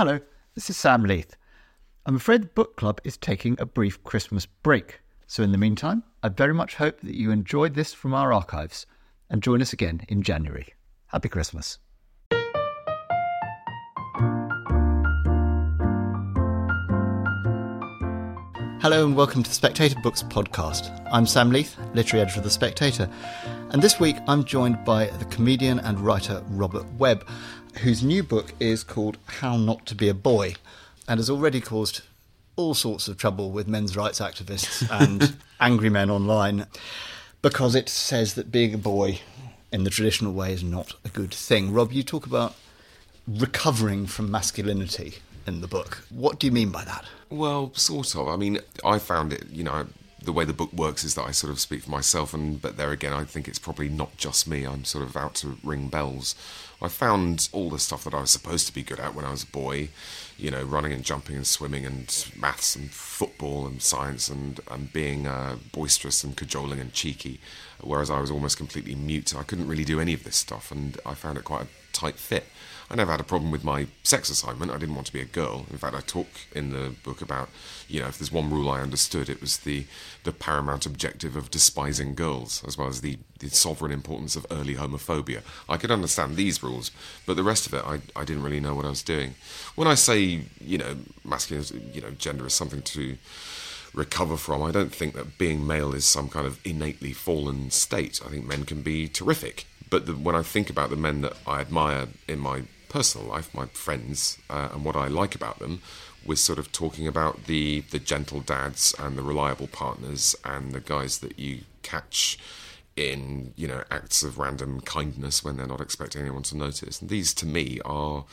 Hello, this is Sam Leith. I'm afraid the book club is taking a brief Christmas break. So, in the meantime, I very much hope that you enjoyed this from our archives and join us again in January. Happy Christmas. Hello and welcome to the Spectator Books podcast. I'm Sam Leith, literary editor of The Spectator, and this week I'm joined by the comedian and writer Robert Webb, whose new book is called How Not to Be a Boy and has already caused all sorts of trouble with men's rights activists and angry men online because it says that being a boy in the traditional way is not a good thing. Rob, you talk about recovering from masculinity in the book. What do you mean by that? Well, sort of. I mean, I found it, you know, the way the book works is that I sort of speak for myself, and but there again, I think it's probably not just me. I'm sort of out to ring bells. I found all the stuff that I was supposed to be good at when I was a boy, you know, running and jumping and swimming and maths and football and science and, and being uh, boisterous and cajoling and cheeky, whereas I was almost completely mute. I couldn't really do any of this stuff, and I found it quite a tight fit. I never had a problem with my sex assignment. I didn't want to be a girl. In fact, I talk in the book about, you know, if there's one rule I understood, it was the, the paramount objective of despising girls, as well as the, the sovereign importance of early homophobia. I could understand these rules, but the rest of it, I, I didn't really know what I was doing. When I say, you know, masculine, you know, gender is something to recover from. I don't think that being male is some kind of innately fallen state. I think men can be terrific. But the, when I think about the men that I admire in my personal life, my friends, uh, and what I like about them, was sort of talking about the the gentle dads and the reliable partners and the guys that you catch in you know acts of random kindness when they're not expecting anyone to notice. And these, to me, are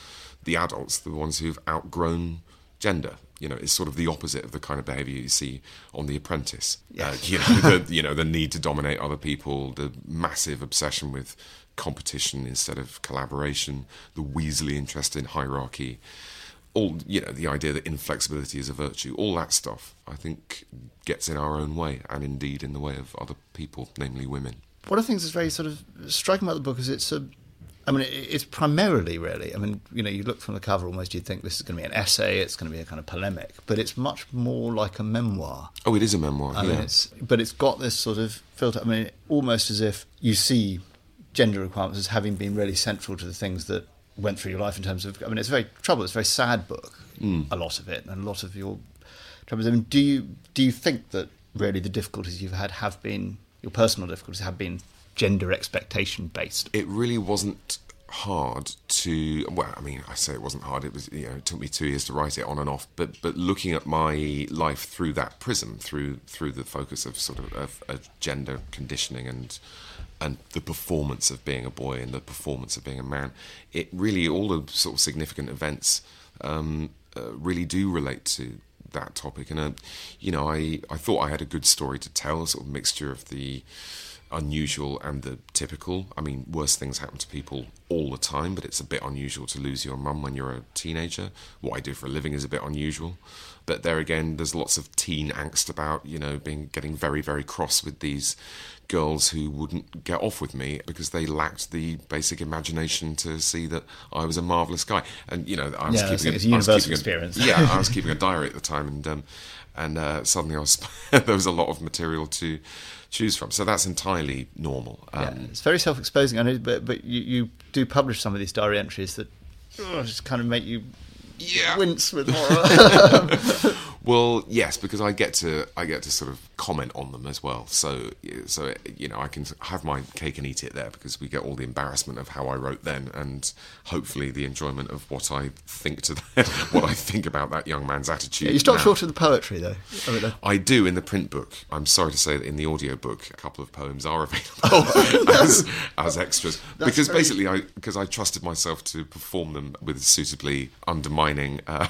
the adults, the ones who've outgrown gender. You know, it's sort of the opposite of the kind of behaviour you see on The Apprentice. Yes. Uh, you know, the, you know, the need to dominate other people, the massive obsession with competition instead of collaboration, the Weasley interest in hierarchy, all you know, the idea that inflexibility is a virtue, all that stuff, I think, gets in our own way, and indeed in the way of other people, namely women. One of the things that's very sort of striking about the book is it's a I mean, it's primarily really. I mean, you know, you look from the cover, almost you'd think this is going to be an essay. It's going to be a kind of polemic, but it's much more like a memoir. Oh, it is a memoir. I yeah. mean, it's but it's got this sort of filter. I mean, almost as if you see gender requirements as having been really central to the things that went through your life in terms of. I mean, it's a very troubled. It's a very sad book. Hmm. A lot of it, and a lot of your troubles. I mean, do you do you think that really the difficulties you've had have been your personal difficulties have been gender expectation based? it really wasn't hard to well i mean i say it wasn't hard it was you know it took me two years to write it on and off but but looking at my life through that prism through through the focus of sort of, of, of gender conditioning and and the performance of being a boy and the performance of being a man it really all the sort of significant events um, uh, really do relate to that topic and uh, you know i i thought i had a good story to tell a sort of mixture of the unusual and the typical. I mean, worse things happen to people all the time, but it's a bit unusual to lose your mum when you're a teenager. What I do for a living is a bit unusual. But there again, there's lots of teen angst about, you know, being getting very, very cross with these girls who wouldn't get off with me because they lacked the basic imagination to see that I was a marvelous guy. And you know, I was Yeah, keeping it's a, was universal keeping a- experience. yeah, I was keeping a diary at the time, and um, and uh, suddenly I was there was a lot of material to choose from. So that's entirely normal. Um, yeah, it's very self-exposing. I know, but but you, you do publish some of these diary entries that oh, just kind of make you Yeah. wince with horror. Well, yes, because I get to I get to sort of comment on them as well. So so you know I can have my cake and eat it there because we get all the embarrassment of how I wrote then, and hopefully the enjoyment of what I think to what I think about that young man's attitude. you stop now. short of the poetry, though. I mean, uh, I do in the print book. I'm sorry to say that in the audio book, a couple of poems are available as, as extras because very- basically I because I trusted myself to perform them with suitably undermining uh,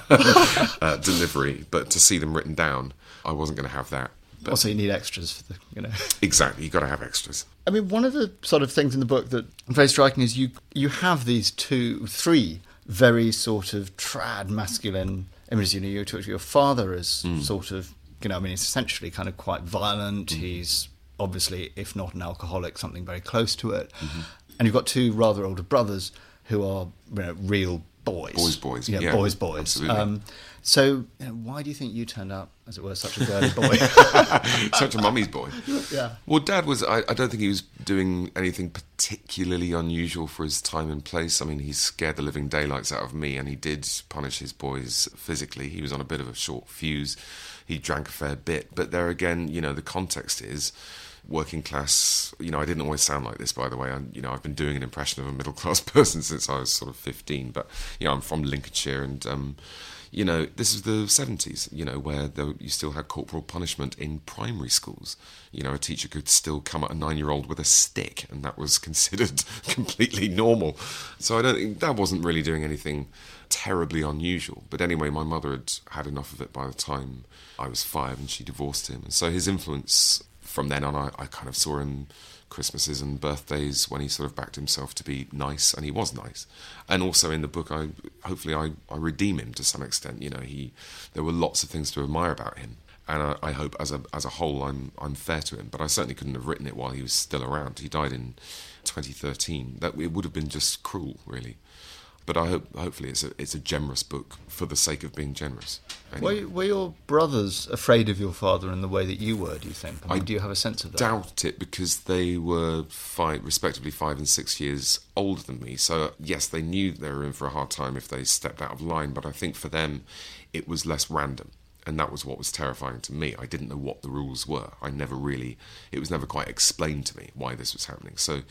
uh, delivery, but to see them written down, I wasn't going to have that. But also, you need extras for the, you know. exactly, you've got to have extras. I mean, one of the sort of things in the book that very striking is you you have these two, three very sort of trad masculine images. You know, you talk to your father as hmm. sort of, you know, I mean, he's essentially kind of quite violent. Hmm. He's obviously, if not an alcoholic, something very close to it. Mm-hmm. And you've got two rather older brothers who are you know, real boys. Boys, boys, Yeah, yeah, boys, boys. absolutely. Um, so, you know, why do you think you turned out, as it were, such a girly boy? Such a mummy's boy. yeah. Well, Dad was. I, I don't think he was doing anything particularly unusual for his time and place. I mean, he scared the living daylights out of me, and he did punish his boys physically. He was on a bit of a short fuse. He drank a fair bit, but there again, you know, the context is working class. You know, I didn't always sound like this, by the way. I, you know, I've been doing an impression of a middle class person since I was sort of fifteen. But you know, I'm from Lincolnshire, and um, you know, this is the 70s, you know, where there, you still had corporal punishment in primary schools. You know, a teacher could still come at a nine year old with a stick, and that was considered completely normal. So I don't think that wasn't really doing anything terribly unusual. But anyway, my mother had had enough of it by the time I was five, and she divorced him. And so his influence from then on, I, I kind of saw him Christmases and birthdays when he sort of backed himself to be nice, and he was nice. And also in the book, I hopefully I, I redeem him to some extent. You know, he there were lots of things to admire about him, and I, I hope as a as a whole I'm I'm fair to him. But I certainly couldn't have written it while he was still around. He died in 2013. That it would have been just cruel, really. But I hope hopefully it's a it's a generous book for the sake of being generous. Anyway. Were, were your brothers afraid of your father in the way that you were, do you think? I mean, I do you have a sense of that? doubt it because they were five, respectively five and six years older than me. So yes, they knew they were in for a hard time if they stepped out of line. But I think for them, it was less random, and that was what was terrifying to me. I didn't know what the rules were. I never really, it was never quite explained to me why this was happening. So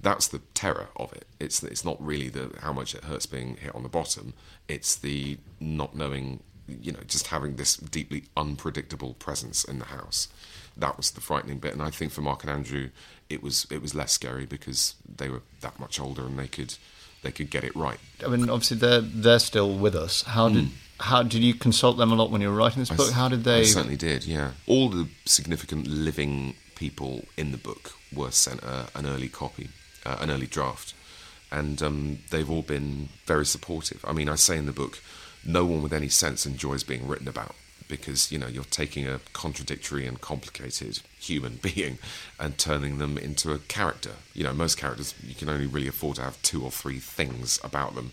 that's the terror of it. It's it's not really the how much it hurts being hit on the bottom. It's the not knowing you know, just having this deeply unpredictable presence in the house. That was the frightening bit, and I think for Mark and Andrew, it was it was less scary because they were that much older and they could they could get it right. I mean, obviously they're they're still with us. How did how did you consult them a lot when you were writing this Hmm. I book? How did I they? certainly did. Yeah, all the significant living people in the book were sent a, an early copy, uh, an early draft, and um, they've all been very supportive. I mean, I say in the book, no one with any sense enjoys being written about because you know you're taking a contradictory and complicated human being and turning them into a character. You know, most characters you can only really afford to have two or three things about them.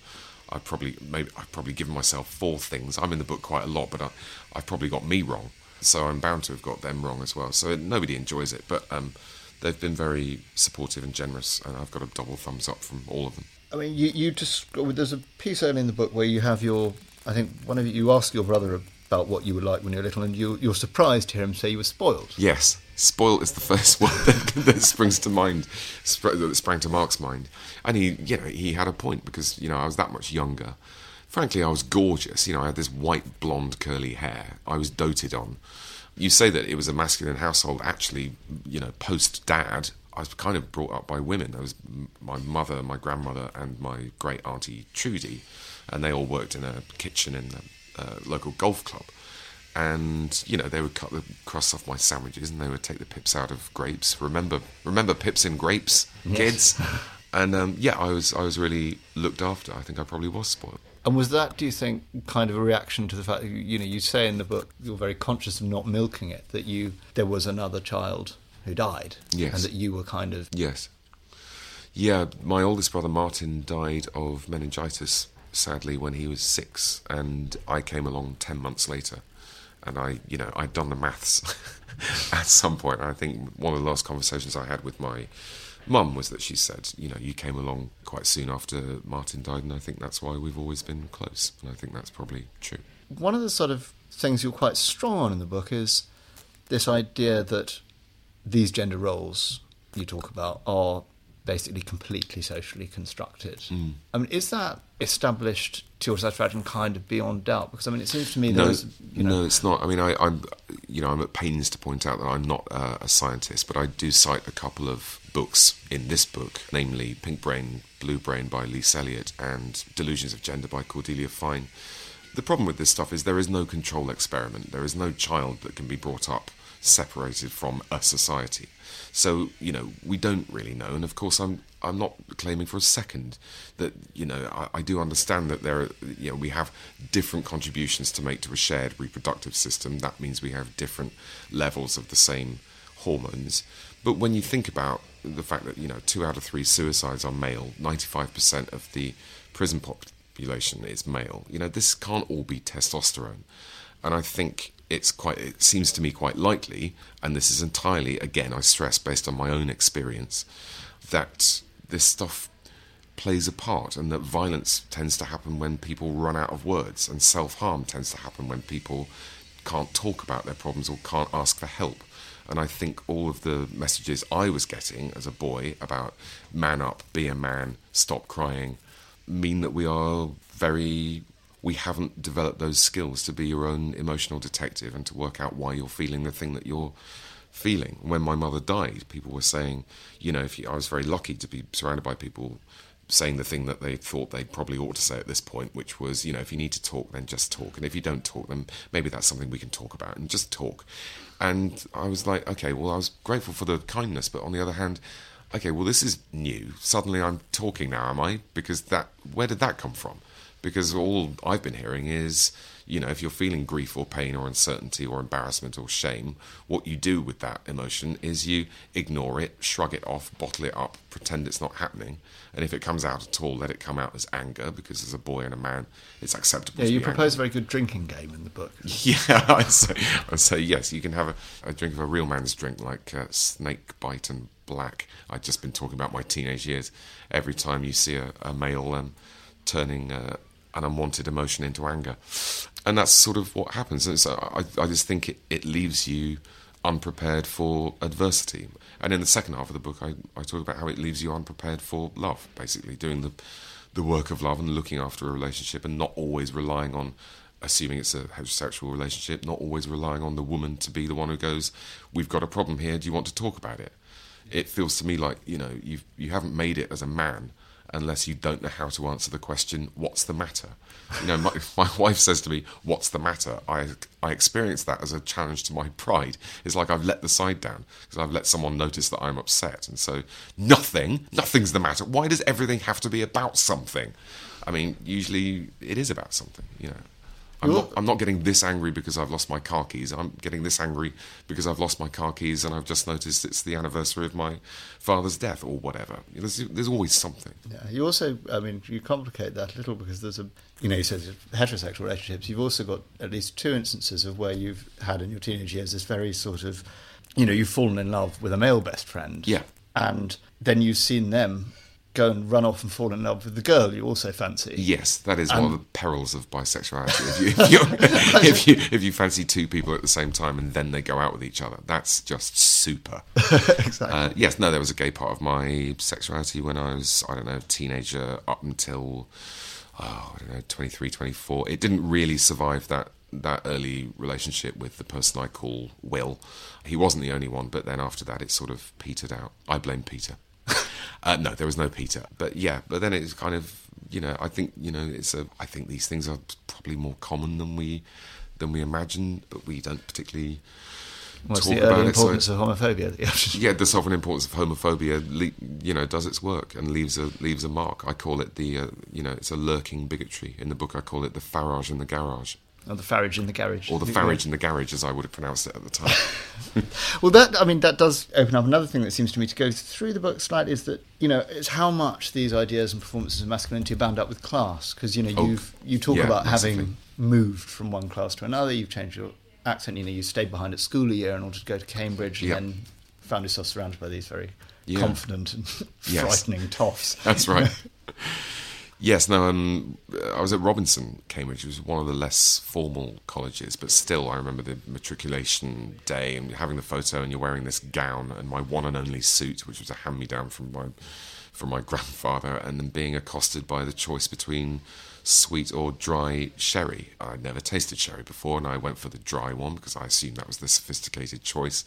I probably maybe I've probably given myself four things. I'm in the book quite a lot, but I, I've probably got me wrong, so I'm bound to have got them wrong as well. So it, nobody enjoys it, but um, they've been very supportive and generous, and I've got a double thumbs up from all of them. I mean, you you just there's a piece early in the book where you have your I think one of you, you ask your brother about what you were like when you were little, and you you're surprised to hear him say you were spoiled. Yes, spoil is the first one that, that springs to mind, that sprang to Mark's mind, and he, you know, he had a point because you know I was that much younger. Frankly, I was gorgeous. You know, I had this white blonde curly hair. I was doted on. You say that it was a masculine household. Actually, you know, post dad, I was kind of brought up by women. There was my mother, my grandmother, and my great auntie Trudy, and they all worked in a kitchen in the uh, local golf club and you know they would cut the crust off my sandwiches and they would take the pips out of grapes. Remember, remember pips in grapes, kids. and um, yeah, I was I was really looked after. I think I probably was spoiled. And was that, do you think, kind of a reaction to the fact that you, you know you say in the book you're very conscious of not milking it that you there was another child who died, Yes. and that you were kind of Yes, yeah. My oldest brother Martin died of meningitis sadly when he was six, and I came along ten months later. And I, you know, I'd done the maths at some point. I think one of the last conversations I had with my mum was that she said, you know, you came along quite soon after Martin died, and I think that's why we've always been close. And I think that's probably true. one of the sort of things you're quite strong on in the book is this idea that these gender roles you talk about are basically completely socially constructed. Mm. I mean, is that established to your satisfaction kind of beyond doubt? Because I mean, it seems to me No, there's, you know, no, it's not. I mean, I, I'm, you know, I'm at pains to point out that I'm not uh, a scientist, but I do cite a couple of books in this book, namely Pink Brain, Blue Brain by Lise Eliot and Delusions of Gender by Cordelia Fine. The problem with this stuff is there is no control experiment. There is no child that can be brought up separated from a society. So you know we don't really know, and of course I'm I'm not claiming for a second that you know I, I do understand that there are you know we have different contributions to make to a shared reproductive system. That means we have different levels of the same hormones. But when you think about the fact that you know two out of three suicides are male, ninety five percent of the prison population is male. You know, this can't all be testosterone. And I think it's quite, it seems to me quite likely, and this is entirely, again, I stress based on my own experience, that this stuff plays a part and that violence tends to happen when people run out of words and self harm tends to happen when people can't talk about their problems or can't ask for help. And I think all of the messages I was getting as a boy about man up, be a man, stop crying, mean that we are very. We haven't developed those skills to be your own emotional detective and to work out why you're feeling the thing that you're feeling. When my mother died, people were saying, you know, if you, I was very lucky to be surrounded by people saying the thing that they thought they probably ought to say at this point, which was, you know, if you need to talk, then just talk. And if you don't talk, then maybe that's something we can talk about and just talk. And I was like, okay, well, I was grateful for the kindness, but on the other hand, okay, well, this is new. Suddenly I'm talking now, am I? Because that, where did that come from? Because all I've been hearing is, you know, if you're feeling grief or pain or uncertainty or embarrassment or shame, what you do with that emotion is you ignore it, shrug it off, bottle it up, pretend it's not happening. And if it comes out at all, let it come out as anger because as a boy and a man, it's acceptable. Yeah, you propose angry. a very good drinking game in the book. Yeah, I say, I say yes. You can have a, a drink of a real man's drink, like uh, snake bite and black. I've just been talking about my teenage years. Every time you see a, a male um, turning uh, an unwanted emotion into anger, and that's sort of what happens. And so I, I just think it, it leaves you unprepared for adversity. And in the second half of the book, I, I talk about how it leaves you unprepared for love, basically doing the the work of love and looking after a relationship, and not always relying on assuming it's a heterosexual relationship, not always relying on the woman to be the one who goes, "We've got a problem here. Do you want to talk about it?" It feels to me like you know you you haven't made it as a man unless you don't know how to answer the question, "What's the matter?" You know, my, my wife says to me, "What's the matter?" I I experience that as a challenge to my pride. It's like I've let the side down because I've let someone notice that I'm upset, and so nothing, nothing's the matter. Why does everything have to be about something? I mean, usually it is about something, you know. I'm not, I'm not getting this angry because I've lost my car keys. I'm getting this angry because I've lost my car keys and I've just noticed it's the anniversary of my father's death or whatever. There's, there's always something. Yeah, you also, I mean, you complicate that a little because there's a, you know, you said heterosexual relationships. You've also got at least two instances of where you've had in your teenage years this very sort of, you know, you've fallen in love with a male best friend. Yeah. And then you've seen them go and run off and fall in love with the girl you also fancy. Yes, that is one of the perils of bisexuality. If you, if, you, if you if you fancy two people at the same time and then they go out with each other, that's just super. exactly. Uh, yes, no, there was a gay part of my sexuality when I was, I don't know, teenager up until, oh, I don't know, 23, 24. It didn't really survive that that early relationship with the person I call Will. He wasn't the only one, but then after that, it sort of petered out. I blame Peter. uh, no, there was no Peter, but yeah, but then it's kind of you know I think you know it's a I think these things are probably more common than we than we imagine, but we don't particularly. What's talk the early about it, so- importance of homophobia? yeah, the sovereign importance of homophobia, le- you know, does its work and leaves a leaves a mark. I call it the, uh, you know, it's a lurking bigotry. In the book, I call it the Farage in the garage, or the Farage in the garage. or the Farage in the garage, as I would have pronounced it at the time. Well, that I mean, that does open up another thing that seems to me to go through the book slightly is that you know it's how much these ideas and performances of masculinity are bound up with class because you know Oh, you've you talk yeah, about massively. having moved from one class to another, you've changed your accent, you know, you stayed behind at school a year in order to go to Cambridge, and Yeah. then found yourself surrounded by these very Yeah. confident and Yes. frightening toffs. That's right. Yes, no, um, I was at Robinson, Cambridge. It was one of the less formal colleges, but still, I remember the matriculation day and having the photo, and you're wearing this gown and my one and only suit, which was a hand-me-down from my from my grandfather, and then being accosted by the choice between sweet or dry sherry. I'd never tasted sherry before, and I went for the dry one because I assumed that was the sophisticated choice,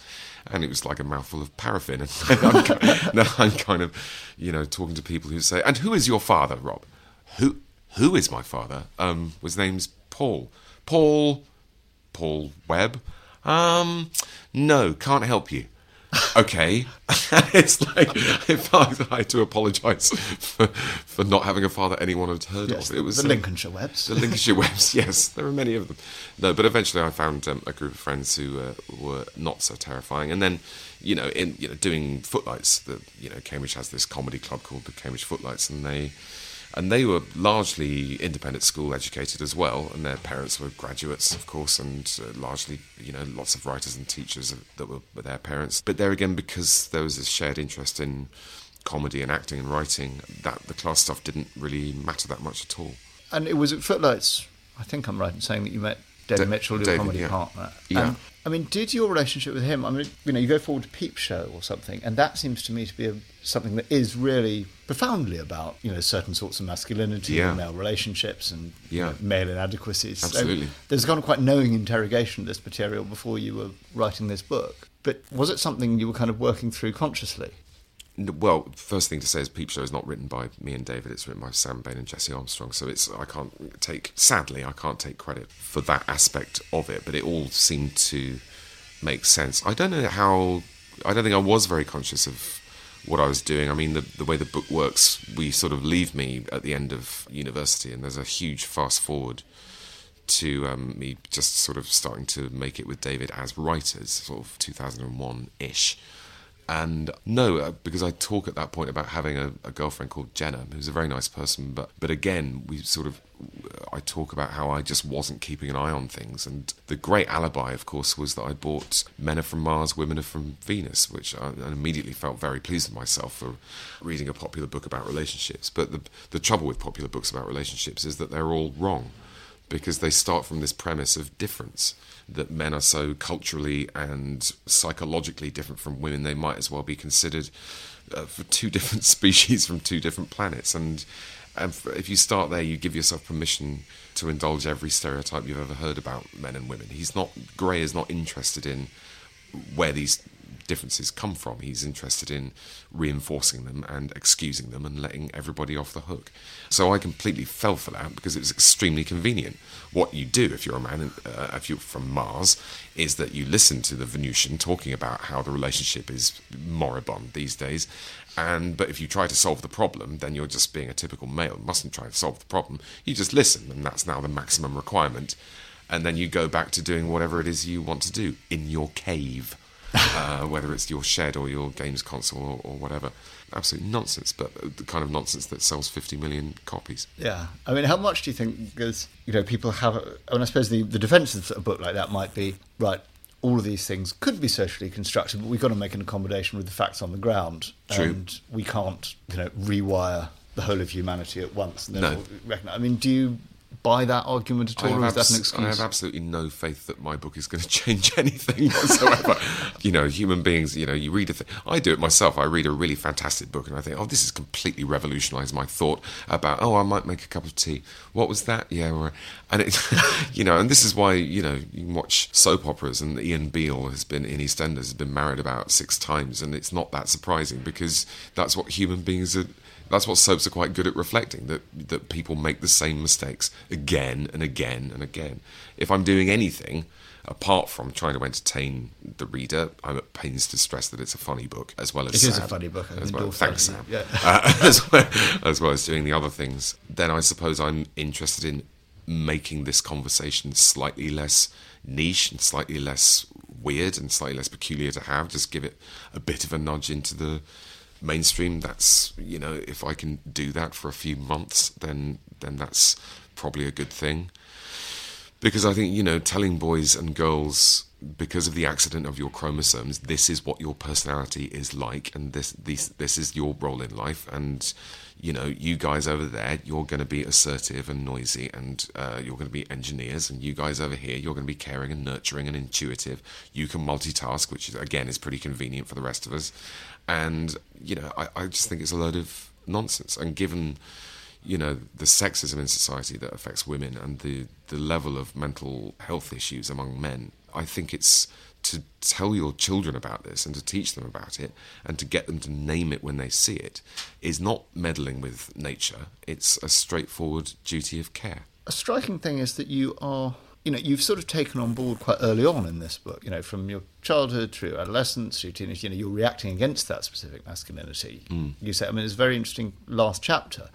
and it was like a mouthful of paraffin. And I'm, now I'm kind of, you know, talking to people who say, "And who is your father, Rob? Who who is my father? Um, his name's Paul. Paul, Paul Webb. Um, no, can't help you." okay. it's like if I, I had to apologise for, for not having a father anyone had heard Yes, of. It was the um, Lincolnshire Webbs. the Lincolnshire Webbs, yes, there are many of them. No, but eventually I found um, a group of friends who uh, were not so terrifying, and then you know, in you know, doing footlights. The you know, Cambridge has this comedy club called the Cambridge Footlights, and they and they were largely independent school educated as well, and their parents were graduates, of course, and uh, largely, you know, lots of writers and teachers that were, were their parents. But there again, because there was this shared interest in comedy and acting and writing, that the class stuff didn't really matter that much at all. And it was at Footlights, I think I'm right in saying that you met David De- Mitchell, your David, comedy yeah. partner. Yeah. Um, I mean, did your relationship with him? I mean, you know, you go forward to Peep Show or something, and that seems to me to be a, something that is really profoundly about you know certain sorts of masculinity, yeah. male relationships, and yeah. you know, male inadequacies. Absolutely. So there's kind of quite knowing interrogation of this material before you were writing this book. But was it something you were kind of working through consciously? Well, first thing to say is Peep Show is not written by me and David. It's written by Sam Bain and Jesse Armstrong. So it's I can't take sadly I can't take credit for that aspect of it. But it all seemed to make sense. I don't know how. I don't think I was very conscious of what I was doing. I mean, the the way the book works, we sort of leave me at the end of university, and there's a huge fast forward to um, me just sort of starting to make it with David as writers, sort of 2001 ish and no, uh, because I talk at that point about having a, a, girlfriend called Jenna, who's a very nice person. But but again, we sort of I talk about how I just wasn't keeping an eye on things. And the great alibi, of course, was that I bought Men Are From Mars, Women Are From Venus, which I, I immediately felt very pleased with myself for reading a popular book about relationships. But the the trouble with popular books about relationships is that they're all wrong because they start from this premise of difference that men are so culturally and psychologically different from women, they might as well be considered uh, for two different species from two different planets. And, and if you start there, you give yourself permission to indulge every stereotype you've ever heard about men and women. He's not, Gray is not interested in where these differences come from. He's interested in reinforcing them and excusing them and letting everybody off the hook. So I completely fell for that because it was extremely convenient. What you do if you're a man, uh, if you're from Mars, is that you listen to the Venusian talking about how the relationship is moribund these days. And but if you try to solve the problem, then you're just being a typical male. You mustn't try to solve the problem. You just listen, and that's now the maximum requirement. And then you go back to doing whatever it is you want to do in your cave uh, whether it's your shed or your games console or, or, whatever. Absolute nonsense, but the kind of nonsense that sells 50 million copies. Yeah. I mean, how much do you think, because, you know, people have, I mean, I suppose the, the defence of a book like that might be, right, all of these things could be socially constructed, but we've got to make an accommodation with the facts on the ground. True. And we can't, you know, rewire the whole of humanity at once. And no. I mean, do you buy that argument at all, or is that an excuse? I have absolutely no faith that my book is going to change anything whatsoever. you know, human beings, you know, you read a thing. I do it myself. I read a really fantastic book and I think, oh, this has completely revolutionised my thought about, oh, I might make a cup of tea. What was that? Yeah. And it, you know, and this is why, you know, you can watch soap operas and Ian Beale has been in EastEnders, has been married about six times and it's not that surprising because that's what human beings are that's what soaps are quite good at reflecting that that people make the same mistakes again and again and again. If I'm doing anything apart from trying to entertain the reader, I'm at pains to stress that it's a funny book as well as it sad, is a funny book. as well. Thanks, Sam. Yeah. uh, as, well, as well as doing the other things. Then I suppose I'm interested in making this conversation slightly less niche and slightly less weird and slightly less peculiar to have. Just give it a bit of a nudge into the mainstream. That's you know, if I can do that for a few months, then then that's probably a good thing. Because I think you know, telling boys and girls because of the accident of your chromosomes, this is what your personality is like, and this this this is your role in life, and you know, you guys over there, you're going to be assertive and noisy, and uh, you're going to be engineers, and you guys over here, you're going to be caring and nurturing and intuitive. You can multitask, which is, again is pretty convenient for the rest of us, and you know, I, I just think it's a load of nonsense. And given you know the sexism in society that affects women and the the level of mental health issues among men, I think it's to tell your children about this and to teach them about it and to get them to name it when they see it is not meddling with nature. It's a straightforward duty of care. A striking thing is that you are you know, you've sort of taken on board quite early on in this book, you know, from your childhood through adolescence through teenage, you know, you're reacting against that specific masculinity. Mm. You say, I mean, it's a very interesting last chapter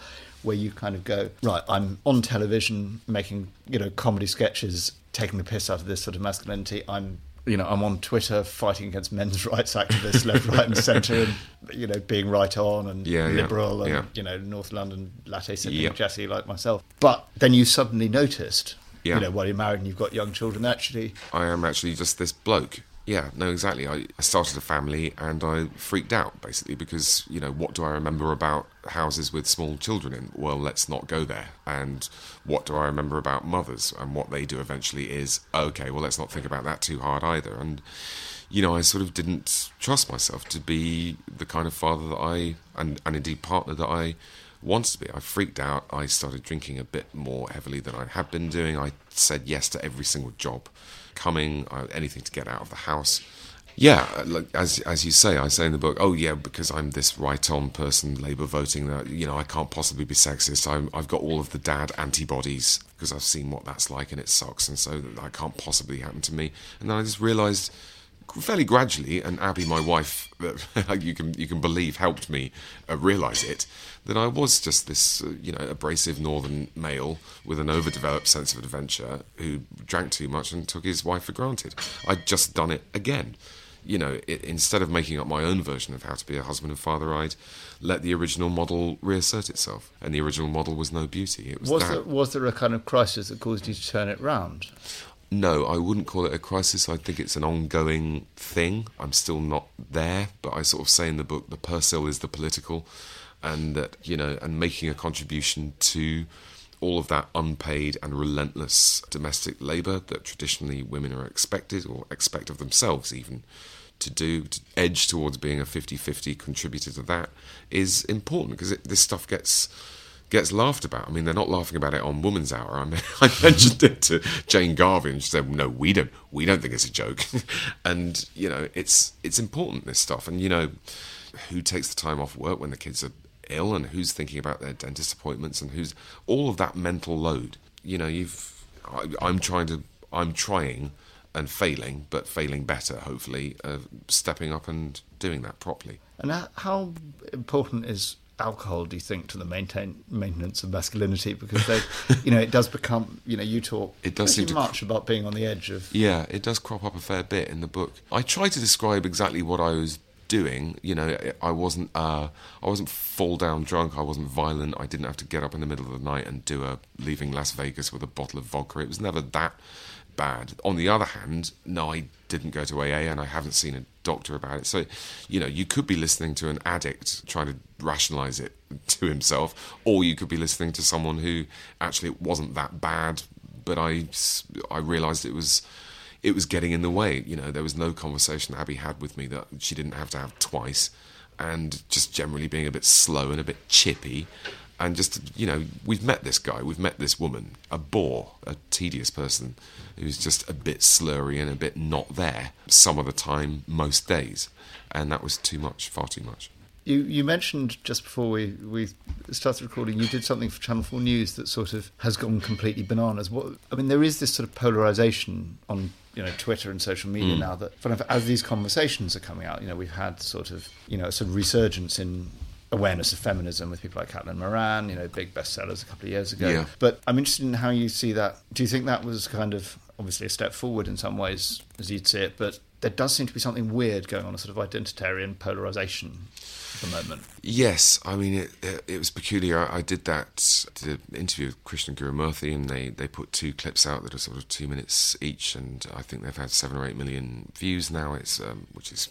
where you kind of go, right, I'm on television making, you know, comedy sketches, taking the piss out of this sort of masculinity. I'm you know, I'm on Twitter fighting against men's rights activists left, right, and centre, and you know, being right on and Yeah, yeah, liberal, and yeah. you know, North London latte sipping Yeah. Jesse like myself. But then you suddenly noticed, Yeah. you know, while you're married and you've got young children, actually, I am actually just this bloke. Yeah, no, exactly. I, I started a family and I freaked out basically because, you know, what do I remember about houses with small children in? Well, let's not go there. And what do I remember about mothers? And what they do eventually is, okay, well, let's not think about that too hard either. And, you know, I sort of didn't trust myself to be the kind of father that I, and, and indeed partner that I wanted to be. I freaked out. I started drinking a bit more heavily than I had been doing. I said yes to every single job coming, uh, anything to get out of the house. Yeah, like, as as you say, I say in the book, oh yeah, because I'm this right-on person, Labour voting, that you know I can't possibly be sexist. I'm, I've got all of the dad antibodies because I've seen what that's like, and it sucks, and so that can't possibly happen to me. And then I just realised fairly gradually, and Abby, my wife, you can you can believe, helped me uh, realise it. That I was just this, uh, you know, abrasive northern male with an overdeveloped sense of adventure who drank too much and took his wife for granted. I'd just done it again. You know, it, instead of making up my own version of how to be a husband and father, I'd let the original model reassert itself. And the original model was no beauty. It was, was that. there, was there a kind of crisis that caused you to turn it round? No, I wouldn't call it a crisis. I think it's an ongoing thing. I'm still not there, but I sort of say in the book the Persil is the political, and that you know, and making a contribution to all of that unpaid and relentless domestic labour that traditionally women are expected or expect of themselves even to do to edge towards being a 50-50 contributor to that is important because this stuff gets gets laughed about. I mean, they're not laughing about it on Woman's Hour. I, mean, I mentioned it to Jane Garvey, and she said, "No, we don't. We don't think it's a joke." and you know, it's it's important this stuff. And you know, who takes the time off work when the kids are ill, and who's thinking about their dentist appointments, and who's all of that mental load. You know, you've. I, I'm trying to. I'm trying and failing, but failing better, hopefully, uh, stepping up and doing that properly. And how, how important is alcohol, do you think, to the maintain maintenance of masculinity? Because they, you know, it does become, you know, you talk It does seem much about being on the edge of. Yeah, it does crop up a fair bit in the book. I try to describe exactly what I was doing. You know, I wasn't uh, I wasn't fall down drunk. I wasn't violent. I didn't have to get up in the middle of the night and do a leaving Las Vegas with a bottle of vodka. It was never that bad. On the other hand, no, I didn't go to AA and I haven't seen a doctor about it. So, you know, you could be listening to an addict trying to rationalize it to himself, or you could be listening to someone who actually it wasn't that bad, but I, I realized it was it was getting in the way. You know, there was no conversation Abby had with me that she didn't have to have twice, and just generally being a bit slow and a bit chippy. And just, you know, we've met this guy, we've met this woman, a bore, a tedious person who's just a bit slurry and a bit not there some of the time, most days. And that was too much, far too much. You, you mentioned just before we, we started recording, you did something for Channel 4 News that sort of has gone completely bananas. What I mean, there is this sort of polarization on you know Twitter and social media hmm. now that kind of as these conversations are coming out, you know, we've had sort of you know a sort of resurgence in awareness of feminism with people like Caitlin Moran, you know, big bestsellers a couple of years ago. Yeah. But I'm interested in how you see that. Do you think that was kind of obviously a step forward in some ways as you'd see it, but there does seem to be something weird going on, a sort of identitarian polarization at the moment. Yes, I mean it. It, it was peculiar. I, I did that. Did an interview with Krishna Guru-Murthy, and they they put two clips out that are sort of two minutes each, and I think they've had seven or eight million views now. It's um, which is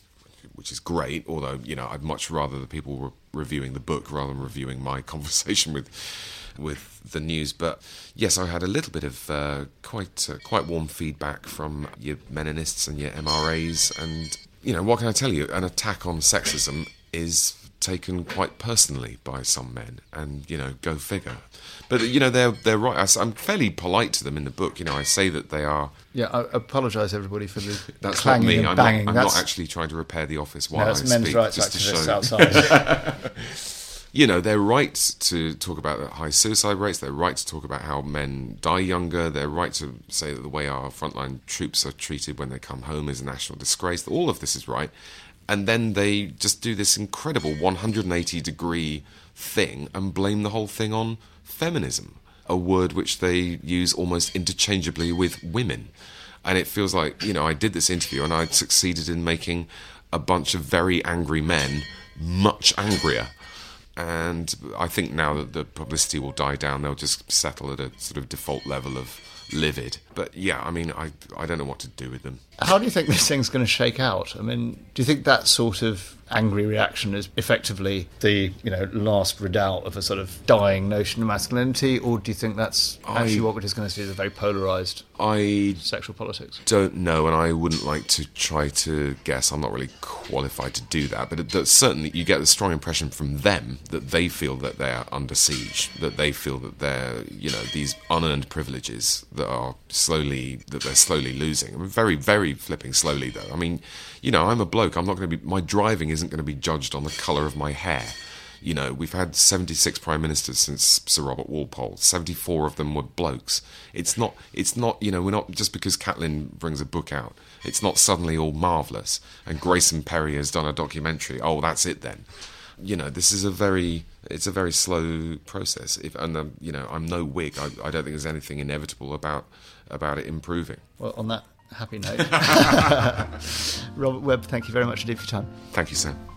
which is great. Although you know, I'd much rather the people were reviewing the book rather than reviewing my conversation with with the news. But yes, I had a little bit of uh, quite uh, quite warm feedback from your Meninists and your MRAs, and you know, what can I tell you? An attack on sexism is taken quite personally by some men, and you know, go figure. But you know, they're they're right. I, am fairly polite to them in the book. You know, I say that they are. Yeah, I apologise everybody for the That's not clanging me. and I'm, banging. not, I'm that's not actually trying to repair the office no, while that's I speak, rights just to show outside. you know, they're right to talk about the high suicide rates. They're right to talk about how men die younger. They're right to say that the way our frontline troops are treated when they come home is a national disgrace. All of this is right. And then they just do this incredible 180 degree thing and blame the whole thing on feminism, a word which they use almost interchangeably with women. And it feels like, you know, I did this interview and I'd succeeded in making a bunch of very angry men much angrier. And I think now that the publicity will die down, they'll just settle at a sort of default level of livid. But yeah, I mean, I, I don't know what to do with them. How do you think this thing's going to shake out? I mean, do you think that sort of angry reaction is effectively the you know last redoubt of a sort of dying notion of masculinity, or do you think that's actually what we're just going to see as a very polarized I sexual politics? don't know, and I wouldn't like to try to guess. I'm not really qualified to do that, but it, that certainly you get the strong impression from them that they feel that they're under siege, that they feel that they're, you know, these unearned privileges that are slowly that they're slowly losing. I mean, very, very flipping slowly though. I mean, you know, I'm a bloke. I'm not going to be. My driving isn't going to be judged on the colour of my hair. You know, we've had 76 prime ministers since Sir Robert Walpole. 74 of them were blokes. It's not, it's not, you know, we're not, just because Caitlin brings a book out, it's not suddenly all marvellous. And Grayson Perry has done a documentary. Oh, that's it then. You know, this is a very, it's a very slow process. If, and, um, you know, I'm no Whig. I, I don't think there's anything inevitable about, about it improving. Well, on that happy note, Robert Webb, thank you very much indeed for your time. Thank you, Sam.